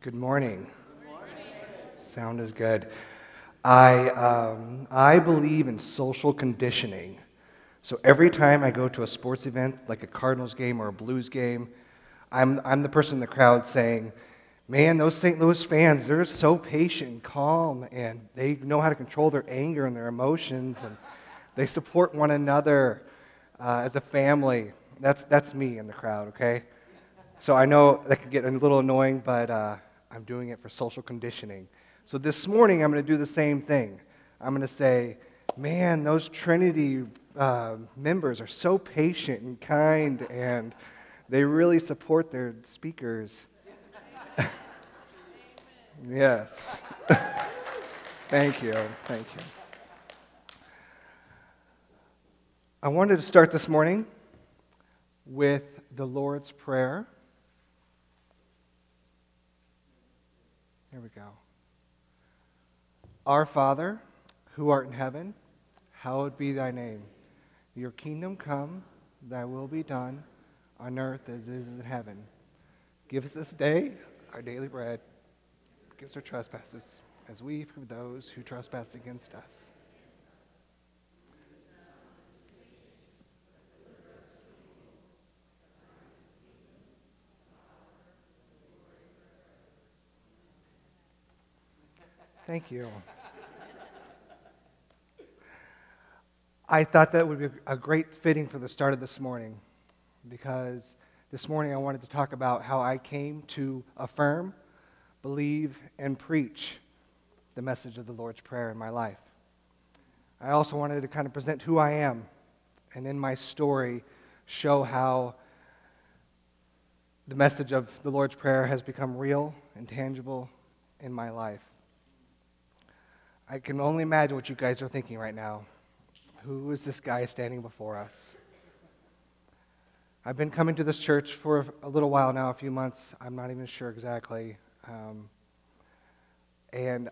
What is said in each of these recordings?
Good morning. Sound is good. I, um, I believe in social conditioning. So every time I go to a sports event, like a Cardinals game or a Blues game, I'm, I'm the person in the crowd saying, Man, those St. Louis fans, they're so patient and calm, and they know how to control their anger and their emotions, and they support one another uh, as a family. That's, that's me in the crowd, okay? So I know that can get a little annoying, but uh, I'm doing it for social conditioning. So this morning, I'm going to do the same thing. I'm going to say, man, those Trinity uh, members are so patient and kind, and they really support their speakers. yes. Thank you. Thank you. I wanted to start this morning with the Lord's Prayer. Here we go. Our Father, who art in heaven, hallowed be thy name. Your kingdom come, thy will be done, on earth as it is in heaven. Give us this day our daily bread. Give us our trespasses, as we forgive those who trespass against us. Thank you. I thought that would be a great fitting for the start of this morning because this morning I wanted to talk about how I came to affirm, believe, and preach the message of the Lord's Prayer in my life. I also wanted to kind of present who I am and in my story show how the message of the Lord's Prayer has become real and tangible in my life. I can only imagine what you guys are thinking right now. Who is this guy standing before us? I've been coming to this church for a little while now, a few months. I'm not even sure exactly. Um, and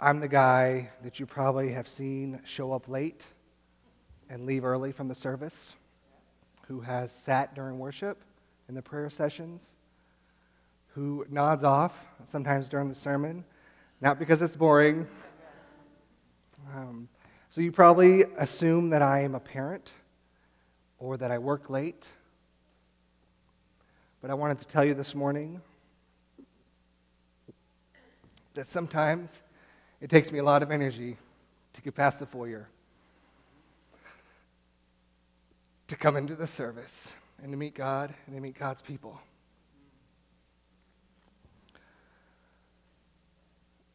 I'm the guy that you probably have seen show up late and leave early from the service, who has sat during worship in the prayer sessions, who nods off sometimes during the sermon not because it's boring. Um, so you probably assume that I am a parent or that I work late. But I wanted to tell you this morning that sometimes it takes me a lot of energy to get past the foyer, to come into the service, and to meet God and to meet God's people.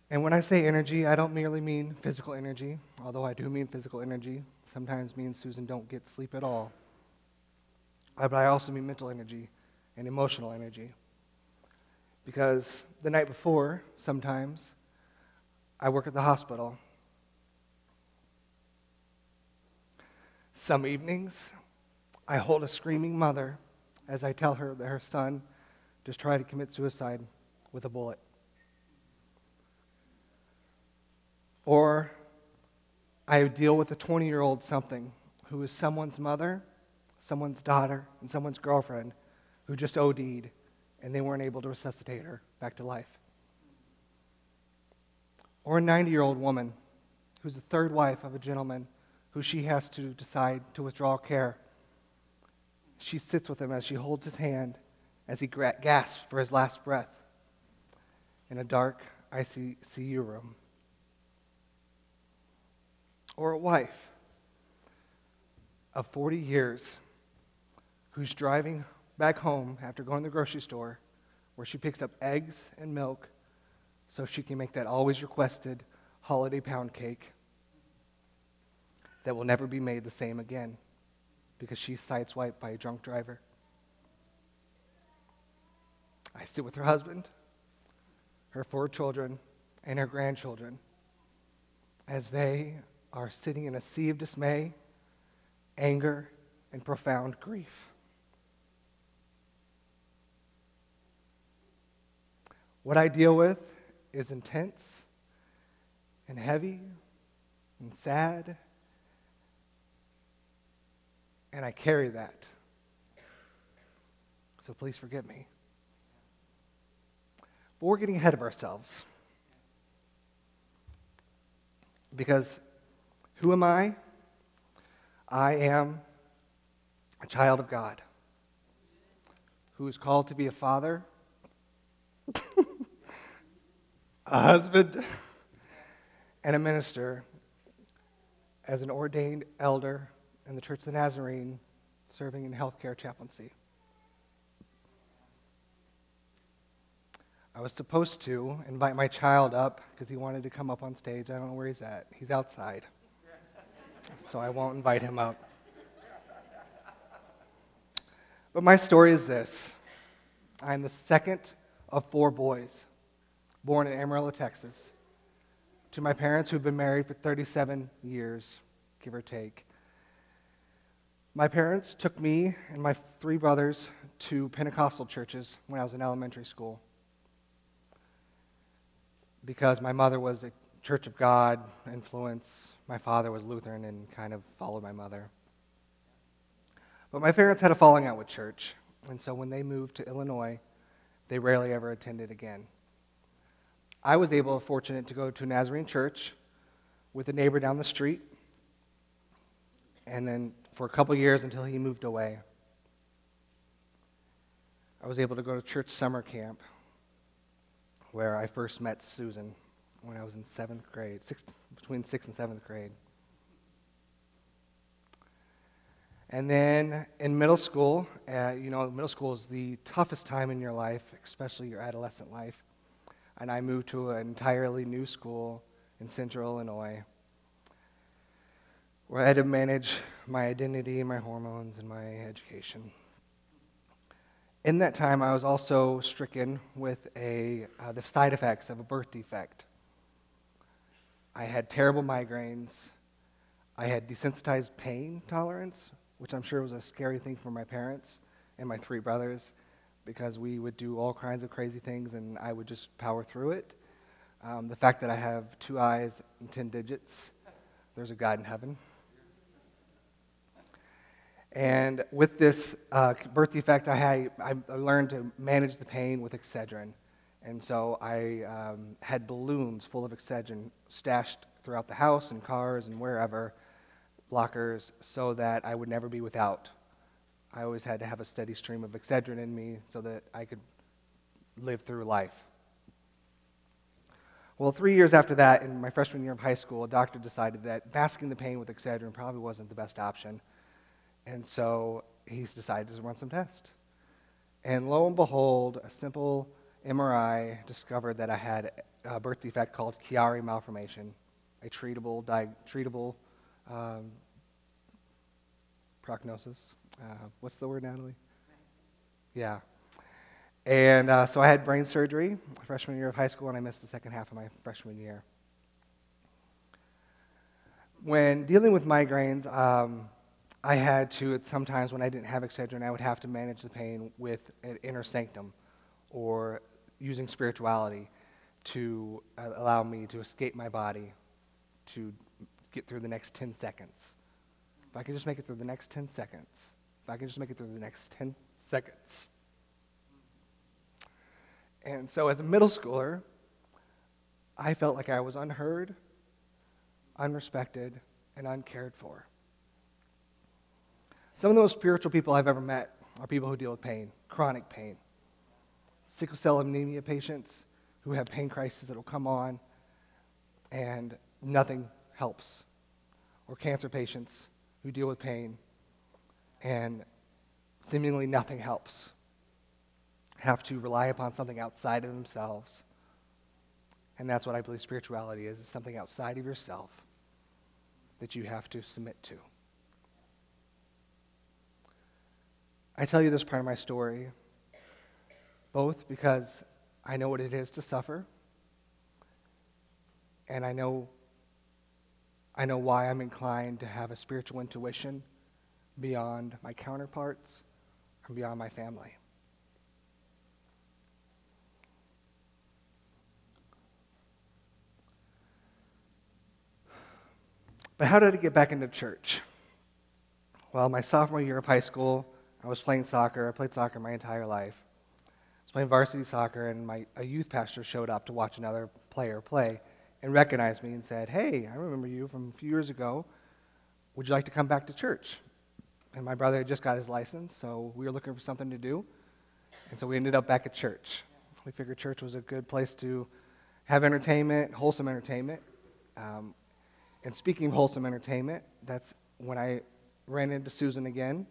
And when I say energy, I don't merely mean physical energy, although I do mean physical energy. Sometimes me and Susan don't get sleep at all. Uh, but I also mean mental energy and emotional energy. Because the night before, sometimes, I work at the hospital. Some evenings, I hold a screaming mother as I tell her that her son just tried to commit suicide with a bullet. Or I deal with a 20 year old something who is someone's mother, someone's daughter, and someone's girlfriend who just OD'd and they weren't able to resuscitate her back to life. Or a 90 year old woman who's the third wife of a gentleman who she has to decide to withdraw care. She sits with him as she holds his hand as he gasps for his last breath in a dark ICU room or a wife of 40 years who's driving back home after going to the grocery store where she picks up eggs and milk so she can make that always requested holiday pound cake that will never be made the same again because she's sideswiped by a drunk driver. I sit with her husband, her four children, and her grandchildren as they are sitting in a sea of dismay, anger, and profound grief. What I deal with is intense and heavy and sad, and I carry that. So please forgive me. But we're getting ahead of ourselves. Because who am I? I am a child of God who is called to be a father, a husband, and a minister as an ordained elder in the Church of the Nazarene serving in healthcare chaplaincy. I was supposed to invite my child up because he wanted to come up on stage. I don't know where he's at. He's outside. So I won't invite him up. But my story is this I'm the second of four boys born in Amarillo, Texas, to my parents who've been married for 37 years, give or take. My parents took me and my three brothers to Pentecostal churches when I was in elementary school because my mother was a Church of God influence. My father was Lutheran and kind of followed my mother. But my parents had a falling out with church, and so when they moved to Illinois, they rarely ever attended again. I was able, fortunate, to go to a Nazarene church with a neighbor down the street, and then for a couple years until he moved away. I was able to go to church summer camp where I first met Susan when I was in seventh grade, sixth, between sixth and seventh grade. And then in middle school, uh, you know, middle school is the toughest time in your life, especially your adolescent life. And I moved to an entirely new school in central Illinois where I had to manage my identity, my hormones, and my education. In that time, I was also stricken with a, uh, the side effects of a birth defect. I had terrible migraines. I had desensitized pain tolerance, which I'm sure was a scary thing for my parents and my three brothers because we would do all kinds of crazy things and I would just power through it. Um, the fact that I have two eyes and 10 digits, there's a God in heaven. And with this uh, birth defect, I, had, I learned to manage the pain with Excedrin. And so I um, had balloons full of Excedrin stashed throughout the house and cars and wherever lockers, so that I would never be without. I always had to have a steady stream of Excedrin in me so that I could live through life. Well, three years after that, in my freshman year of high school, a doctor decided that masking the pain with Excedrin probably wasn't the best option. And so he decided to run some tests. And lo and behold, a simple MRI discovered that I had a birth defect called Chiari malformation, a treatable, di- treatable um, prognosis. Uh, what's the word, Natalie? Yeah. And uh, so I had brain surgery freshman year of high school, and I missed the second half of my freshman year. When dealing with migraines, um, I had to, sometimes when I didn't have Excedrin, I would have to manage the pain with an inner sanctum or using spirituality to uh, allow me to escape my body to get through the next 10 seconds. If I can just make it through the next 10 seconds, if I can just make it through the next 10 seconds. And so, as a middle schooler, I felt like I was unheard, unrespected, and uncared for. Some of the most spiritual people I've ever met are people who deal with pain, chronic pain. Sickle cell anemia patients who have pain crises that will come on and nothing helps, or cancer patients who deal with pain and seemingly nothing helps, have to rely upon something outside of themselves. And that's what I believe spirituality is, is something outside of yourself that you have to submit to. I tell you this part of my story both because I know what it is to suffer and I know I know why I'm inclined to have a spiritual intuition beyond my counterparts and beyond my family. But how did I get back into church? Well, my sophomore year of high school, I was playing soccer. I played soccer my entire life. Playing varsity soccer, and my, a youth pastor showed up to watch another player play and recognized me and said, Hey, I remember you from a few years ago. Would you like to come back to church? And my brother had just got his license, so we were looking for something to do. And so we ended up back at church. We figured church was a good place to have entertainment, wholesome entertainment. Um, and speaking of wholesome entertainment, that's when I ran into Susan again,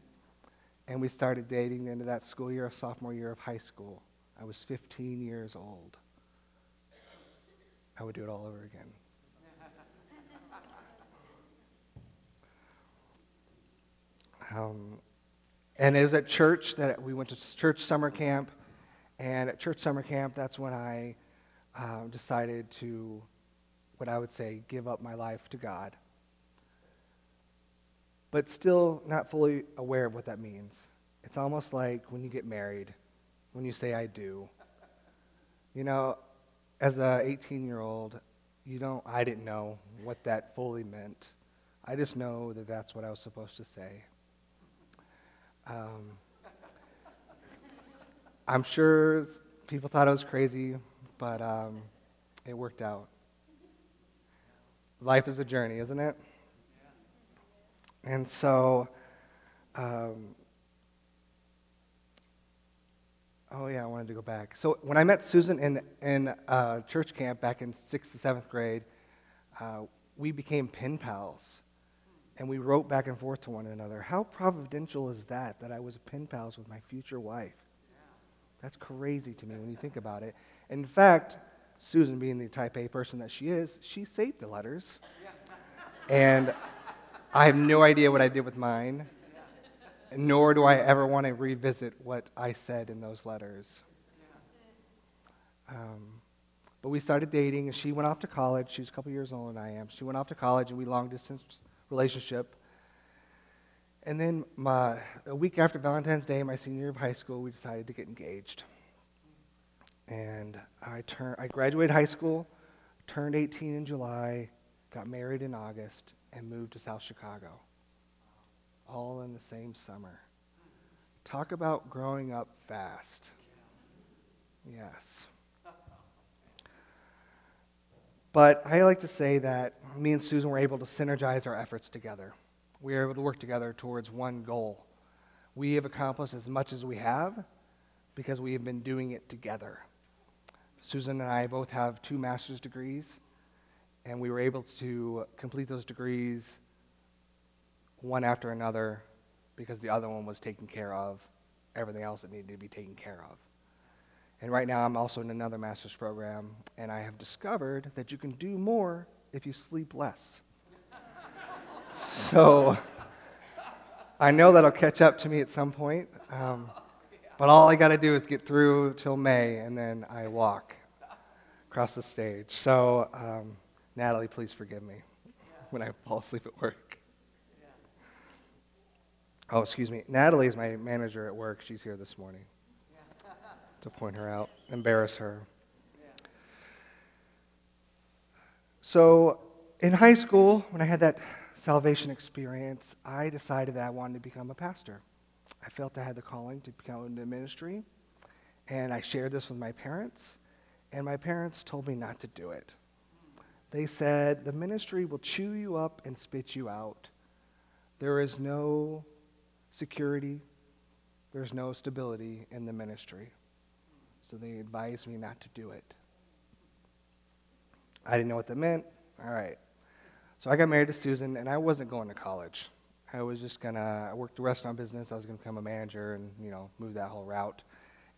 and we started dating into that school year, sophomore year of high school. I was 15 years old. I would do it all over again. Um, and it was at church that we went to church summer camp. And at church summer camp, that's when I uh, decided to, what I would say, give up my life to God. But still not fully aware of what that means. It's almost like when you get married, when you say, I do. You know, as a 18 year old, you don't, I didn't know what that fully meant. I just know that that's what I was supposed to say. Um, I'm sure people thought I was crazy, but um, it worked out. Life is a journey, isn't it? And so, um, oh yeah, I wanted to go back. So when I met Susan in in uh, church camp back in sixth to seventh grade, uh, we became pen pals and we wrote back and forth to one another. How providential is that, that I was pen pals with my future wife? That's crazy to me when you think about it. In fact, Susan, being the type A person that she is, she saved the letters. and I have no idea what I did with mine, nor do I ever want to revisit what I said in those letters. Um, but we started dating, and she went off to college. She was a couple years older than I am. She went off to college, and we long distance relationship. And then my, a week after Valentine's Day, my senior year of high school, we decided to get engaged. And I, turn, I graduated high school, turned 18 in July, got married in August, and moved to South Chicago. All in the same summer. Talk about growing up fast. Yes. But I like to say that me and Susan were able to synergize our efforts together. We were able to work together towards one goal. We have accomplished as much as we have because we have been doing it together. Susan and I both have two master's degrees, and we were able to complete those degrees one after another because the other one was taking care of everything else that needed to be taken care of. And right now, I'm also in another master's program, and I have discovered that you can do more if you sleep less. so I know that'll catch up to me at some point, um, but all I got to do is get through till May, and then I walk across the stage. So, um, Natalie, please forgive me when I fall asleep at work. Oh, excuse me. Natalie is my manager at work. She's here this morning to point her out, embarrass her. So, in high school, when I had that salvation experience, I decided that I wanted to become a pastor. I felt I had the calling to become into ministry, and I shared this with my parents, and my parents told me not to do it. They said, The ministry will chew you up and spit you out. There is no security, there's no stability in the ministry so they advised me not to do it. I didn't know what that meant. All right. So I got married to Susan, and I wasn't going to college. I was just going to work the restaurant business. I was going to become a manager and, you know, move that whole route.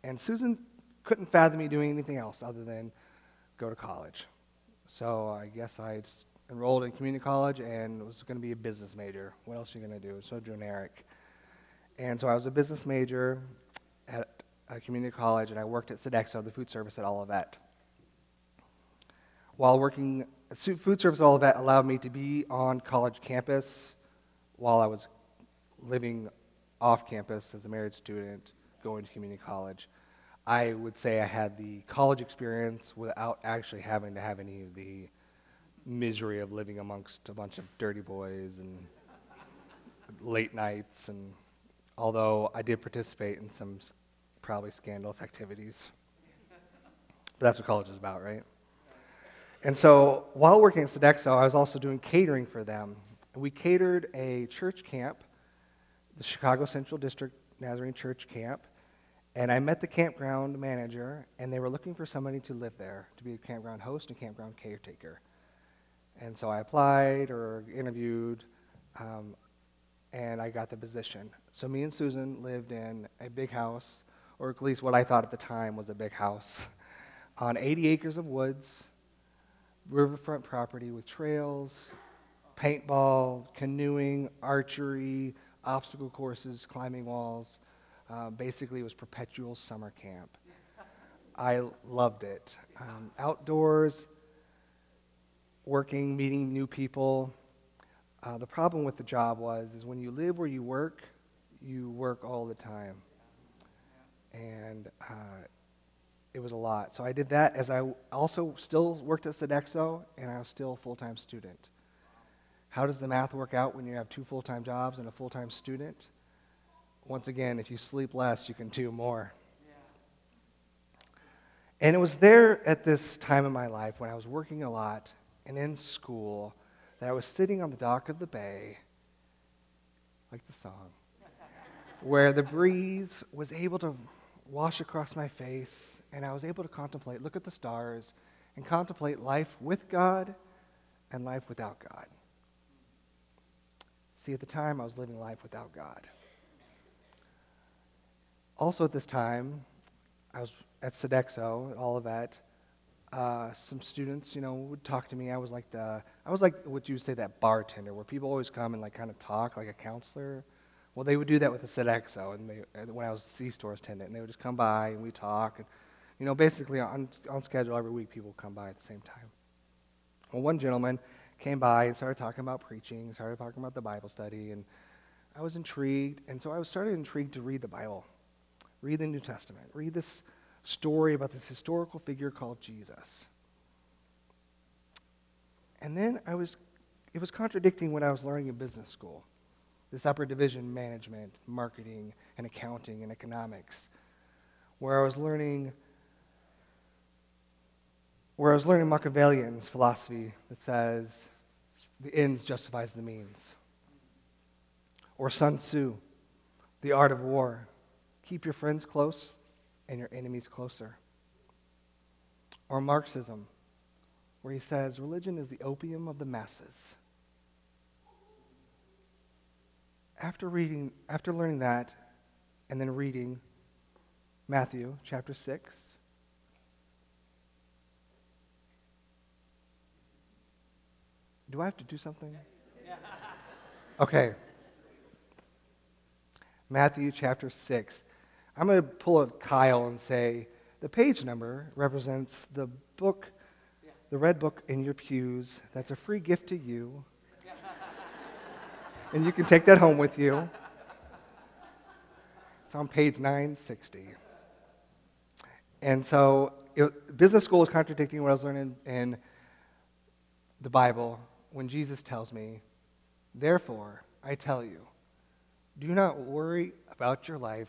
And Susan couldn't fathom me doing anything else other than go to college. So I guess I enrolled in community college and was going to be a business major. What else are you going to do? So generic. And so I was a business major at a community college, and I worked at Sodexo, the food service at Olivet. While working at food service at Olivet allowed me to be on college campus while I was living off campus as a married student going to community college. I would say I had the college experience without actually having to have any of the misery of living amongst a bunch of dirty boys and late nights and although I did participate in some probably scandalous activities. But that's what college is about, right? And so while working at Sodexo, I was also doing catering for them. We catered a church camp, the Chicago Central District Nazarene Church Camp, and I met the campground manager, and they were looking for somebody to live there, to be a campground host and campground caretaker. And so I applied or interviewed, um, and I got the position. So me and Susan lived in a big house, or at least what I thought at the time was a big house, on 80 acres of woods, riverfront property with trails, paintball, canoeing, archery, obstacle courses, climbing walls. Uh, basically, it was perpetual summer camp. I loved it. Um, outdoors, working, meeting new people. Uh, the problem with the job was is when you live where you work, you work all the time, and uh, it was a lot. So I did that as I also still worked at Sodexo, and I was still a full-time student. How does the math work out when you have two full-time jobs and a full-time student? Once again, if you sleep less, you can do more. And it was there at this time in my life when I was working a lot and in school that I was sitting on the dock of the bay, like the song, where the breeze was able to wash across my face and I was able to contemplate, look at the stars, and contemplate life with God and life without God. See, at the time, I was living life without God. Also, at this time, I was at Sodexo, at Olivet. Uh, some students, you know, would talk to me. I was like the, I was like what you say that bartender, where people always come and like kind of talk like a counselor. Well, they would do that with the Sodexo, and they, when I was a C-Stores attendant, and they would just come by and we talk, and you know, basically on on schedule every week, people would come by at the same time. Well, one gentleman came by and started talking about preaching, started talking about the Bible study, and I was intrigued, and so I was started intrigued to read the Bible, read the New Testament, read this story about this historical figure called Jesus. And then I was, it was contradicting what I was learning in business school this upper division management, marketing, and accounting and economics, where I was learning where I was learning Machiavellian's philosophy that says the ends justifies the means. Or Sun Tzu, the art of war. Keep your friends close and your enemies closer. Or Marxism, where he says religion is the opium of the masses. After reading, after learning that, and then reading Matthew chapter 6, Do I have to do something? Okay. Matthew chapter 6. I'm going to pull a Kyle and say the page number represents the book, the red book in your pews. That's a free gift to you. and you can take that home with you. It's on page 960. And so, it, business school is contradicting what I was learning in the Bible when Jesus tells me, Therefore, I tell you, do not worry about your life,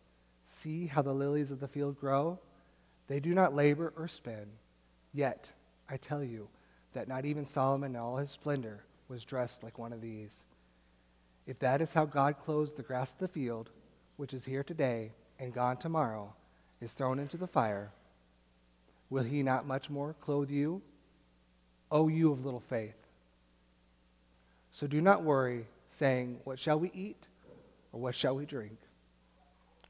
See how the lilies of the field grow? They do not labor or spin. Yet, I tell you that not even Solomon in all his splendor was dressed like one of these. If that is how God clothes the grass of the field, which is here today and gone tomorrow, is thrown into the fire, will he not much more clothe you? O you of little faith. So do not worry, saying, What shall we eat? Or what shall we drink?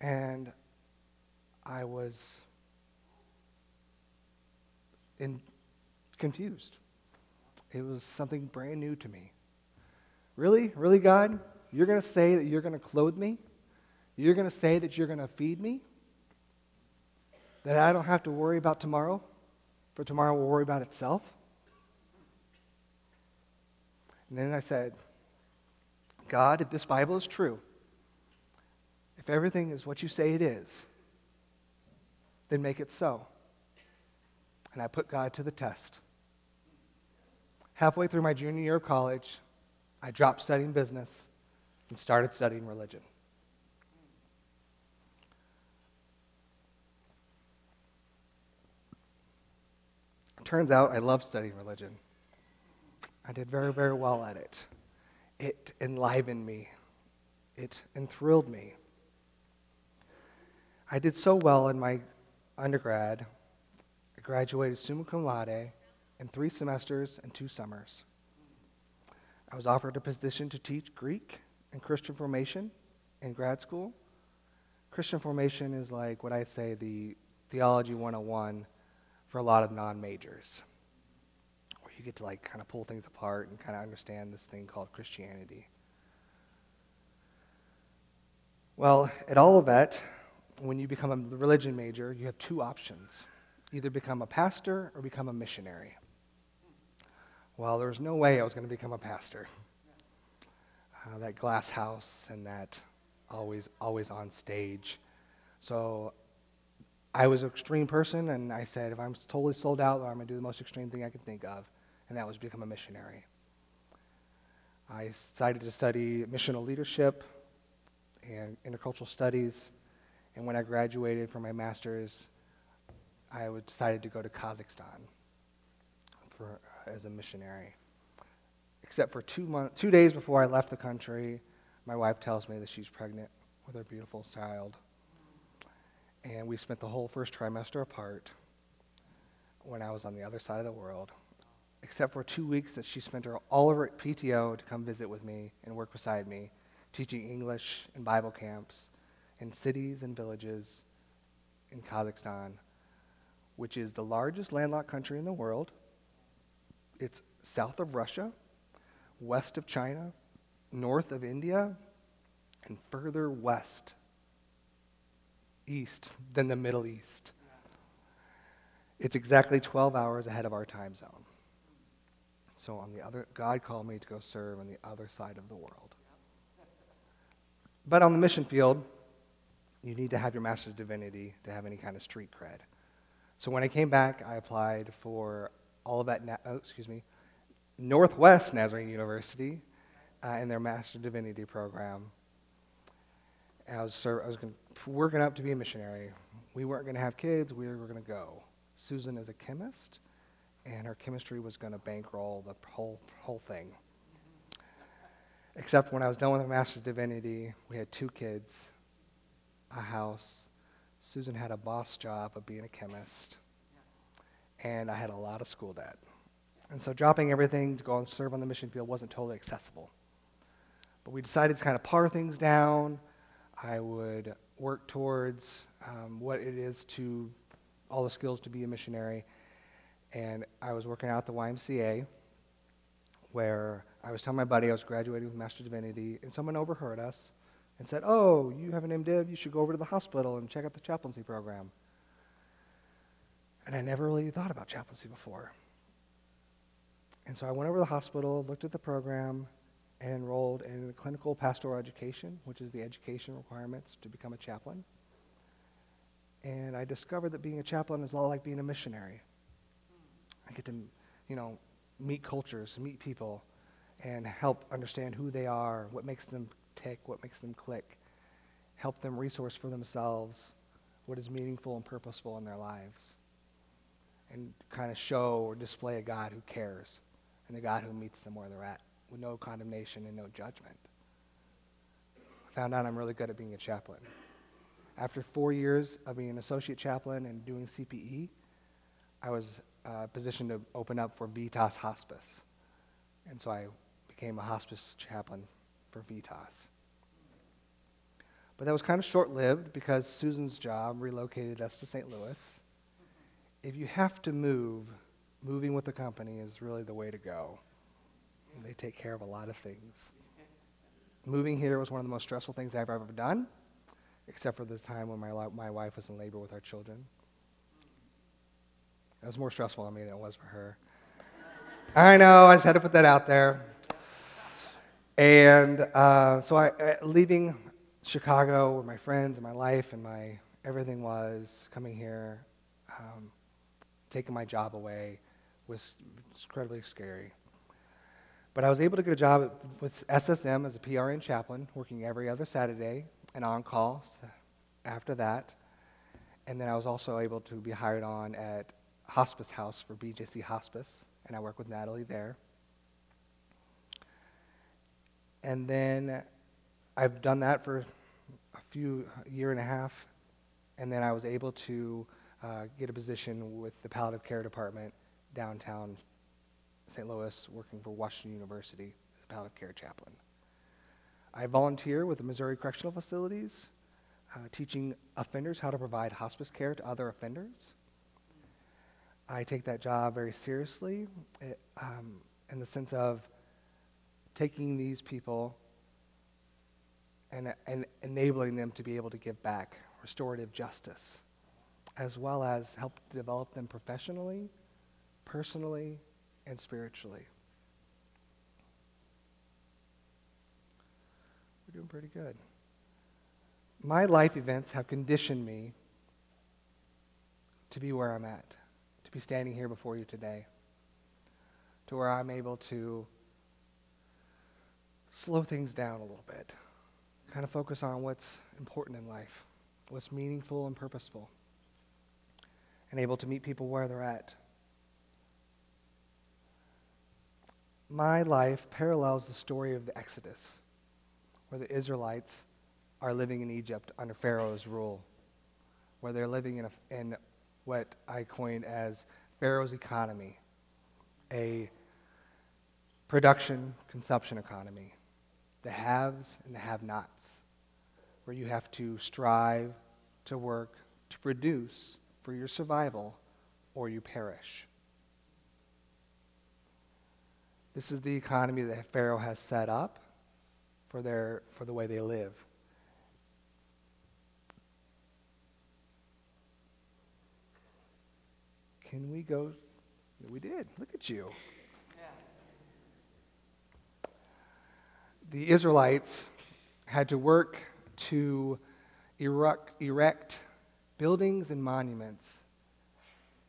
And I was in, confused. It was something brand new to me. Really? Really, God? You're going to say that you're going to clothe me? You're going to say that you're going to feed me? That I don't have to worry about tomorrow? For tomorrow will worry about itself? And then I said, God, if this Bible is true, if everything is what you say it is, then make it so. And I put God to the test. Halfway through my junior year of college, I dropped studying business and started studying religion. Turns out I love studying religion. I did very, very well at it. It enlivened me, it enthralled me. I did so well in my undergrad. I graduated summa cum laude in three semesters and two summers. I was offered a position to teach Greek and Christian formation in grad school. Christian formation is like what I say the theology 101 for a lot of non majors where you get to like kind of pull things apart and kind of understand this thing called Christianity. Well, at Olivet, when you become a religion major, you have two options either become a pastor or become a missionary. Well, there was no way I was going to become a pastor. Uh, that glass house and that always, always on stage. So I was an extreme person, and I said, if I'm totally sold out, I'm going to do the most extreme thing I can think of and that was become a missionary. I decided to study missional leadership and intercultural studies, and when I graduated from my master's, I decided to go to Kazakhstan for, uh, as a missionary. Except for two, months, two days before I left the country, my wife tells me that she's pregnant with our beautiful child. And we spent the whole first trimester apart when I was on the other side of the world except for two weeks that she spent her, all of her PTO to come visit with me and work beside me, teaching English and Bible camps in cities and villages in Kazakhstan, which is the largest landlocked country in the world. It's south of Russia, west of China, north of India, and further west, east than the Middle East. It's exactly 12 hours ahead of our time zone. So on the other, God called me to go serve on the other side of the world. But on the mission field, you need to have your Master's Divinity to have any kind of street cred. So when I came back, I applied for Olivet, Na- oh, excuse me, Northwest Nazarene University uh, in their master's of Divinity program. I was, I was gonna, working up to be a missionary. We weren't going to have kids. We were going to go. Susan is a chemist and her chemistry was going to bankroll the whole, whole thing. Except when I was done with my Master's of Divinity, we had two kids, a house. Susan had a boss job of being a chemist, and I had a lot of school debt. And so dropping everything to go and serve on the mission field wasn't totally accessible. But we decided to kind of par things down. I would work towards um, what it is to all the skills to be a missionary and I was working out at the YMCA where I was telling my buddy I was graduating with Master Divinity, and someone overheard us and said, Oh, you have an MDiv, you should go over to the hospital and check out the chaplaincy program. And I never really thought about chaplaincy before. And so I went over to the hospital, looked at the program, and enrolled in clinical pastoral education, which is the education requirements to become a chaplain. And I discovered that being a chaplain is a lot like being a missionary. I get to, you know, meet cultures, meet people, and help understand who they are, what makes them tick, what makes them click, help them resource for themselves what is meaningful and purposeful in their lives, and kind of show or display a God who cares and a God who meets them where they're at with no condemnation and no judgment. I found out I'm really good at being a chaplain. After four years of being an associate chaplain and doing CPE, I was uh, positioned to open up for Vitas Hospice. And so I became a hospice chaplain for Vitas. But that was kind of short lived because Susan's job relocated us to St. Louis. If you have to move, moving with the company is really the way to go. They take care of a lot of things. Moving here was one of the most stressful things I've ever done, except for the time when my, my wife was in labor with our children. It was more stressful on me than it was for her. I know, I just had to put that out there. And uh, so I, uh, leaving Chicago, where my friends and my life and my everything was, coming here, um, taking my job away, was incredibly scary. But I was able to get a job with SSM as a PRN chaplain, working every other Saturday and on call after that. And then I was also able to be hired on at Hospice House for BJC Hospice, and I work with Natalie there. And then I've done that for a few a year and a half, and then I was able to uh, get a position with the palliative care department downtown St. Louis, working for Washington University as a palliative care chaplain. I volunteer with the Missouri Correctional Facilities, uh, teaching offenders how to provide hospice care to other offenders. I take that job very seriously it, um, in the sense of taking these people and, and enabling them to be able to give back restorative justice, as well as help develop them professionally, personally, and spiritually. We're doing pretty good. My life events have conditioned me to be where I'm at, to be standing here before you today, to where I'm able to slow things down a little bit, kind of focus on what's important in life, what's meaningful and purposeful, and able to meet people where they're at. My life parallels the story of the Exodus, where the Israelites are living in Egypt under Pharaoh's rule, where they're living in, a, in what I coined as Pharaoh's economy, a production consumption economy the haves and the have nots, where you have to strive to work to produce for your survival or you perish. This is the economy that Pharaoh has set up for, their, for the way they live. Can we go? We did. Look at you. The Israelites had to work to erect, erect buildings and monuments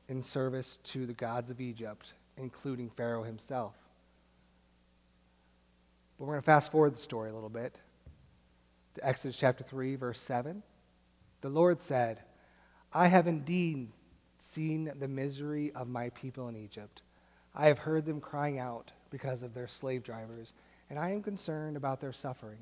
in service to the gods of Egypt, including Pharaoh himself. But we're going to fast forward the story a little bit to Exodus chapter 3, verse 7. The Lord said, I have indeed seen the misery of my people in Egypt. I have heard them crying out because of their slave drivers and I am concerned about their suffering.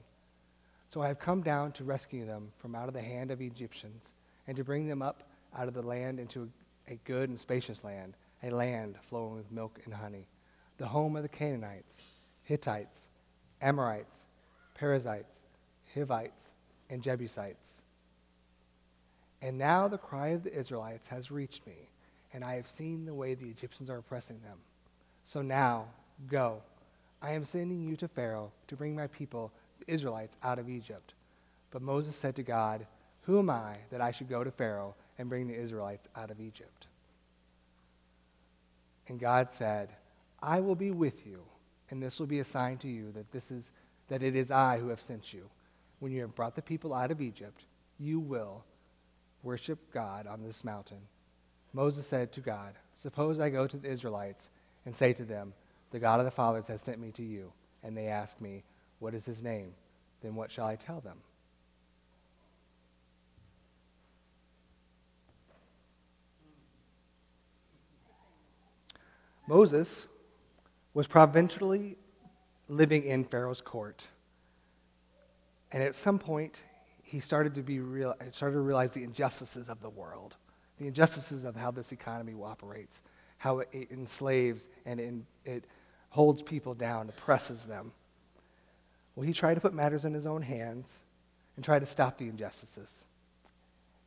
So I have come down to rescue them from out of the hand of Egyptians, and to bring them up out of the land into a, a good and spacious land, a land flowing with milk and honey, the home of the Canaanites, Hittites, Amorites, Perizzites, Hivites, and Jebusites. And now the cry of the Israelites has reached me, and I have seen the way the Egyptians are oppressing them. So now, go I am sending you to Pharaoh to bring my people, the Israelites, out of Egypt. But Moses said to God, Who am I that I should go to Pharaoh and bring the Israelites out of Egypt? And God said, I will be with you, and this will be a sign to you that this is that it is I who have sent you. When you have brought the people out of Egypt, you will worship God on this mountain. Moses said to God, Suppose I go to the Israelites and say to them, the God of the fathers has sent me to you. And they ask me, What is his name? Then what shall I tell them? Moses was provincially living in Pharaoh's court. And at some point, he started to be real, started to realize the injustices of the world, the injustices of how this economy operates, how it, it enslaves and it, it holds people down, oppresses them. Well, he tried to put matters in his own hands and tried to stop the injustices.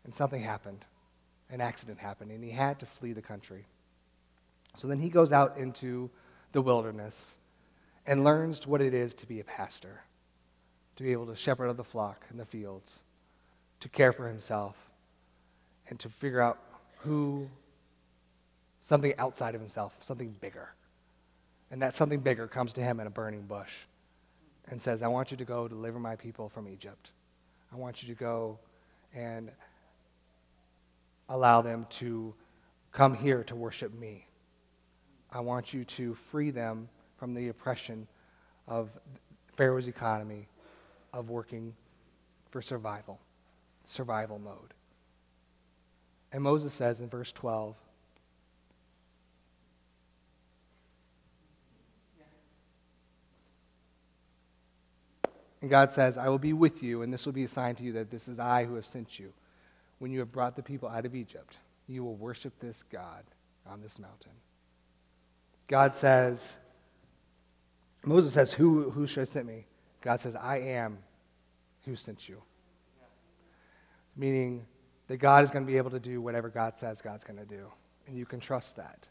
And something happened. An accident happened, and he had to flee the country. So then he goes out into the wilderness and learns what it is to be a pastor, to be able to shepherd of the flock in the fields, to care for himself, and to figure out who, something outside of himself, something bigger. And that something bigger comes to him in a burning bush and says, I want you to go deliver my people from Egypt. I want you to go and allow them to come here to worship me. I want you to free them from the oppression of Pharaoh's economy of working for survival, survival mode. And Moses says in verse 12, And God says, I will be with you, and this will be a sign to you that this is I who have sent you. When you have brought the people out of Egypt, you will worship this God on this mountain. God says, Moses says, Who, who should have sent me? God says, I am who sent you. Meaning that God is going to be able to do whatever God says God's going to do. And you can trust that.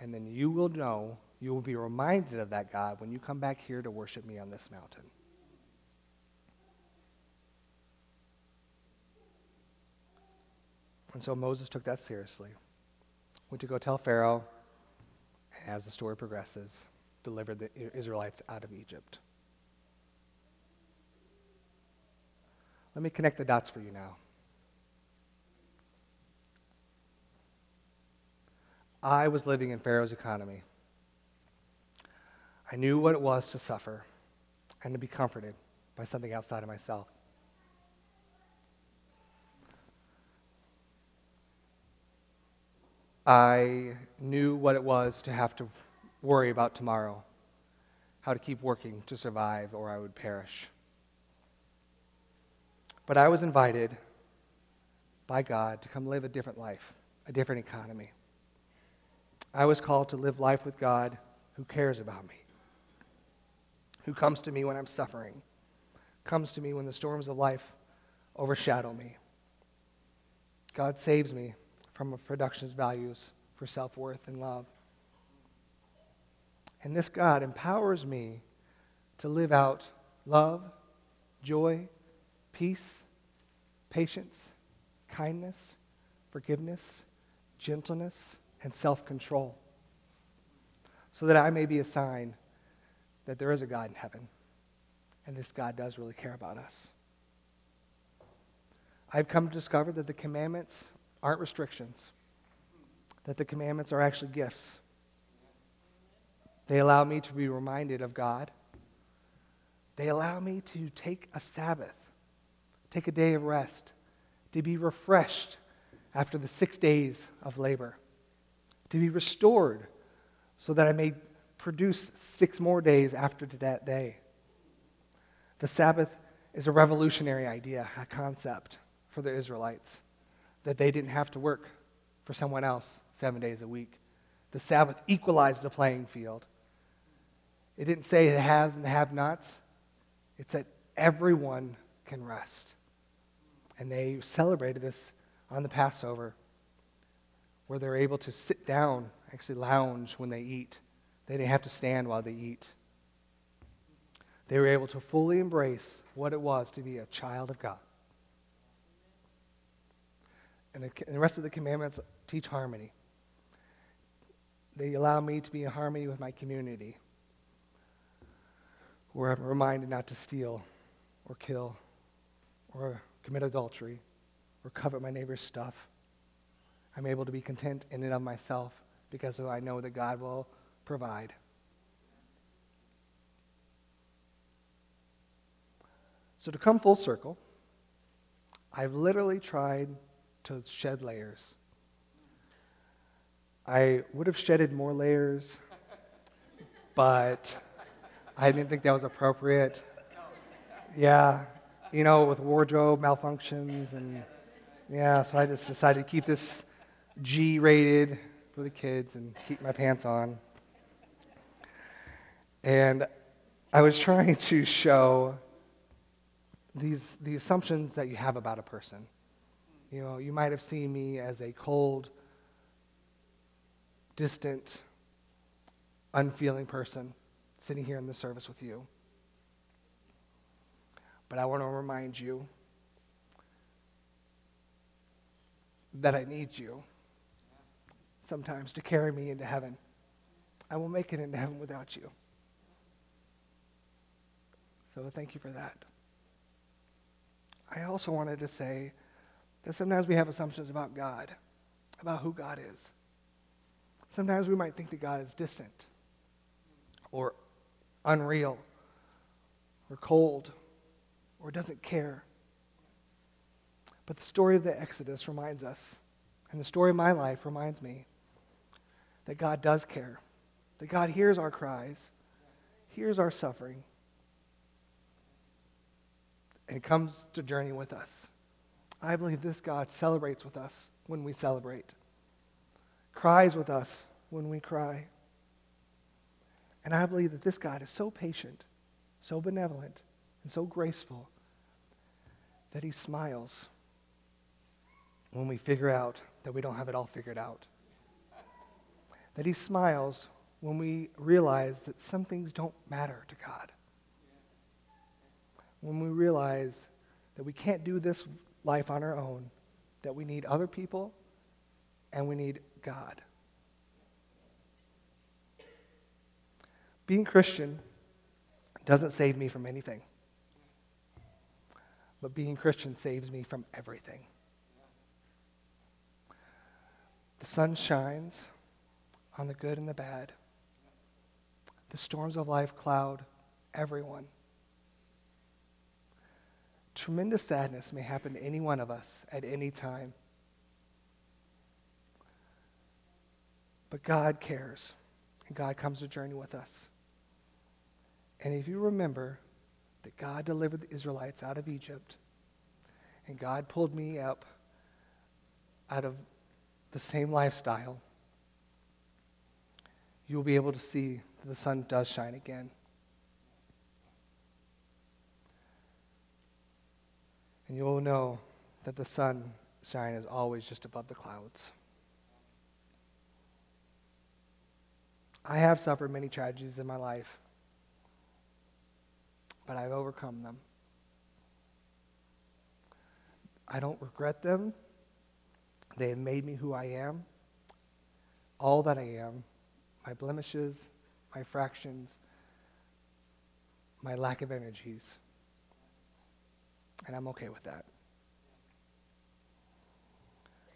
And then you will know, you will be reminded of that God when you come back here to worship me on this mountain. And so Moses took that seriously. Went to go tell Pharaoh, and as the story progresses, delivered the Israelites out of Egypt. Let me connect the dots for you now. I was living in Pharaoh's economy. I knew what it was to suffer and to be comforted by something outside of myself. I knew what it was to have to worry about tomorrow, how to keep working to survive, or I would perish. But I was invited by God to come live a different life, a different economy. I was called to live life with God who cares about me, who comes to me when I'm suffering, comes to me when the storms of life overshadow me. God saves me from a production's values for self worth and love. And this God empowers me to live out love, joy, peace, patience, kindness, forgiveness, gentleness, and self control, so that I may be a sign that there is a God in heaven, and this God does really care about us. I've come to discover that the commandments aren't restrictions, that the commandments are actually gifts. They allow me to be reminded of God. They allow me to take a Sabbath, take a day of rest, to be refreshed after the six days of labor, to be restored so that I may produce six more days after that day. The Sabbath is a revolutionary idea, a concept for the Israelites that they didn't have to work for someone else seven days a week. The Sabbath equalized the playing field. It didn't say the haves and the have nots, it said everyone can rest. And they celebrated this on the Passover, where they're able to sit down, actually lounge when they eat. They didn't have to stand while they eat. They were able to fully embrace what it was to be a child of God and the, and the rest of the commandments teach harmony. They allow me to be in harmony with my community, where I'm reminded not to steal or kill or commit adultery or covet my neighbor's stuff. I'm able to be content in and of myself because I know that God will provide. So, to come full circle, I've literally tried to shed layers. I would have shedded more layers, but I didn't think that was appropriate. Yeah, you know, with wardrobe malfunctions. And yeah, so I just decided to keep this G rated for the kids and keep my pants on. And I was trying to show these, the assumptions that you have about a person. You know, you might have seen me as a cold, distant, unfeeling person sitting here in the service with you. But I want to remind you that I need you sometimes to carry me into heaven. I will make it into heaven without you. So thank you for that. I also wanted to say sometimes we have assumptions about God, about who God is. Sometimes we might think that God is distant or unreal or cold or doesn't care. But the story of the Exodus reminds us, and the story of my life reminds me, that God does care, that God hears our cries, hears our suffering, and comes to journey with us. I believe this God celebrates with us when we celebrate, cries with us when we cry. And I believe that this God is so patient, so benevolent, and so graceful that he smiles when we figure out that we don't have it all figured out. That he smiles when we realize that some things don't matter to God when we realize that we can't do this life on our own, that we need other people and we need God. Being Christian doesn't save me from anything, but being Christian saves me from everything. The sun shines on the good and the bad. The storms of life cloud everyone. Tremendous sadness may happen to any one of us at any time. But God cares, and God comes to journey with us. And if you remember that God delivered the Israelites out of Egypt, and God pulled me up out of the same lifestyle, you'll be able to see that the sun does shine again. And you will know that the sunshine is always just above the clouds. I have suffered many tragedies in my life, but I've overcome them. I don't regret them. They have made me who I am, all that I am, my blemishes, my fractions, my lack of energies. And I'm okay with that.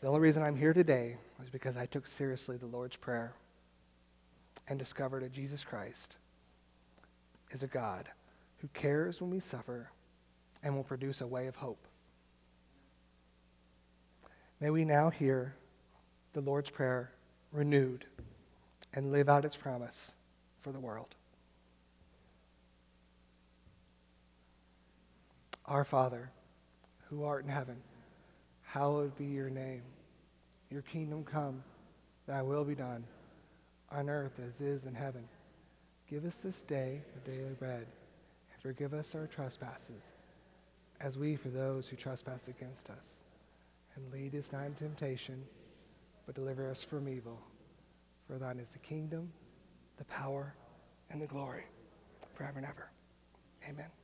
The only reason I'm here today is because I took seriously the Lord's Prayer and discovered that Jesus Christ is a God who cares when we suffer and will produce a way of hope. May we now hear the Lord's Prayer renewed and live out its promise for the world. Our Father, who art in heaven, hallowed be your name. Your kingdom come, thy will be done, on earth as is in heaven. Give us this day our daily bread, and forgive us our trespasses, as we for those who trespass against us. And lead us not into temptation, but deliver us from evil. For thine is the kingdom, the power, and the glory, forever and ever. Amen.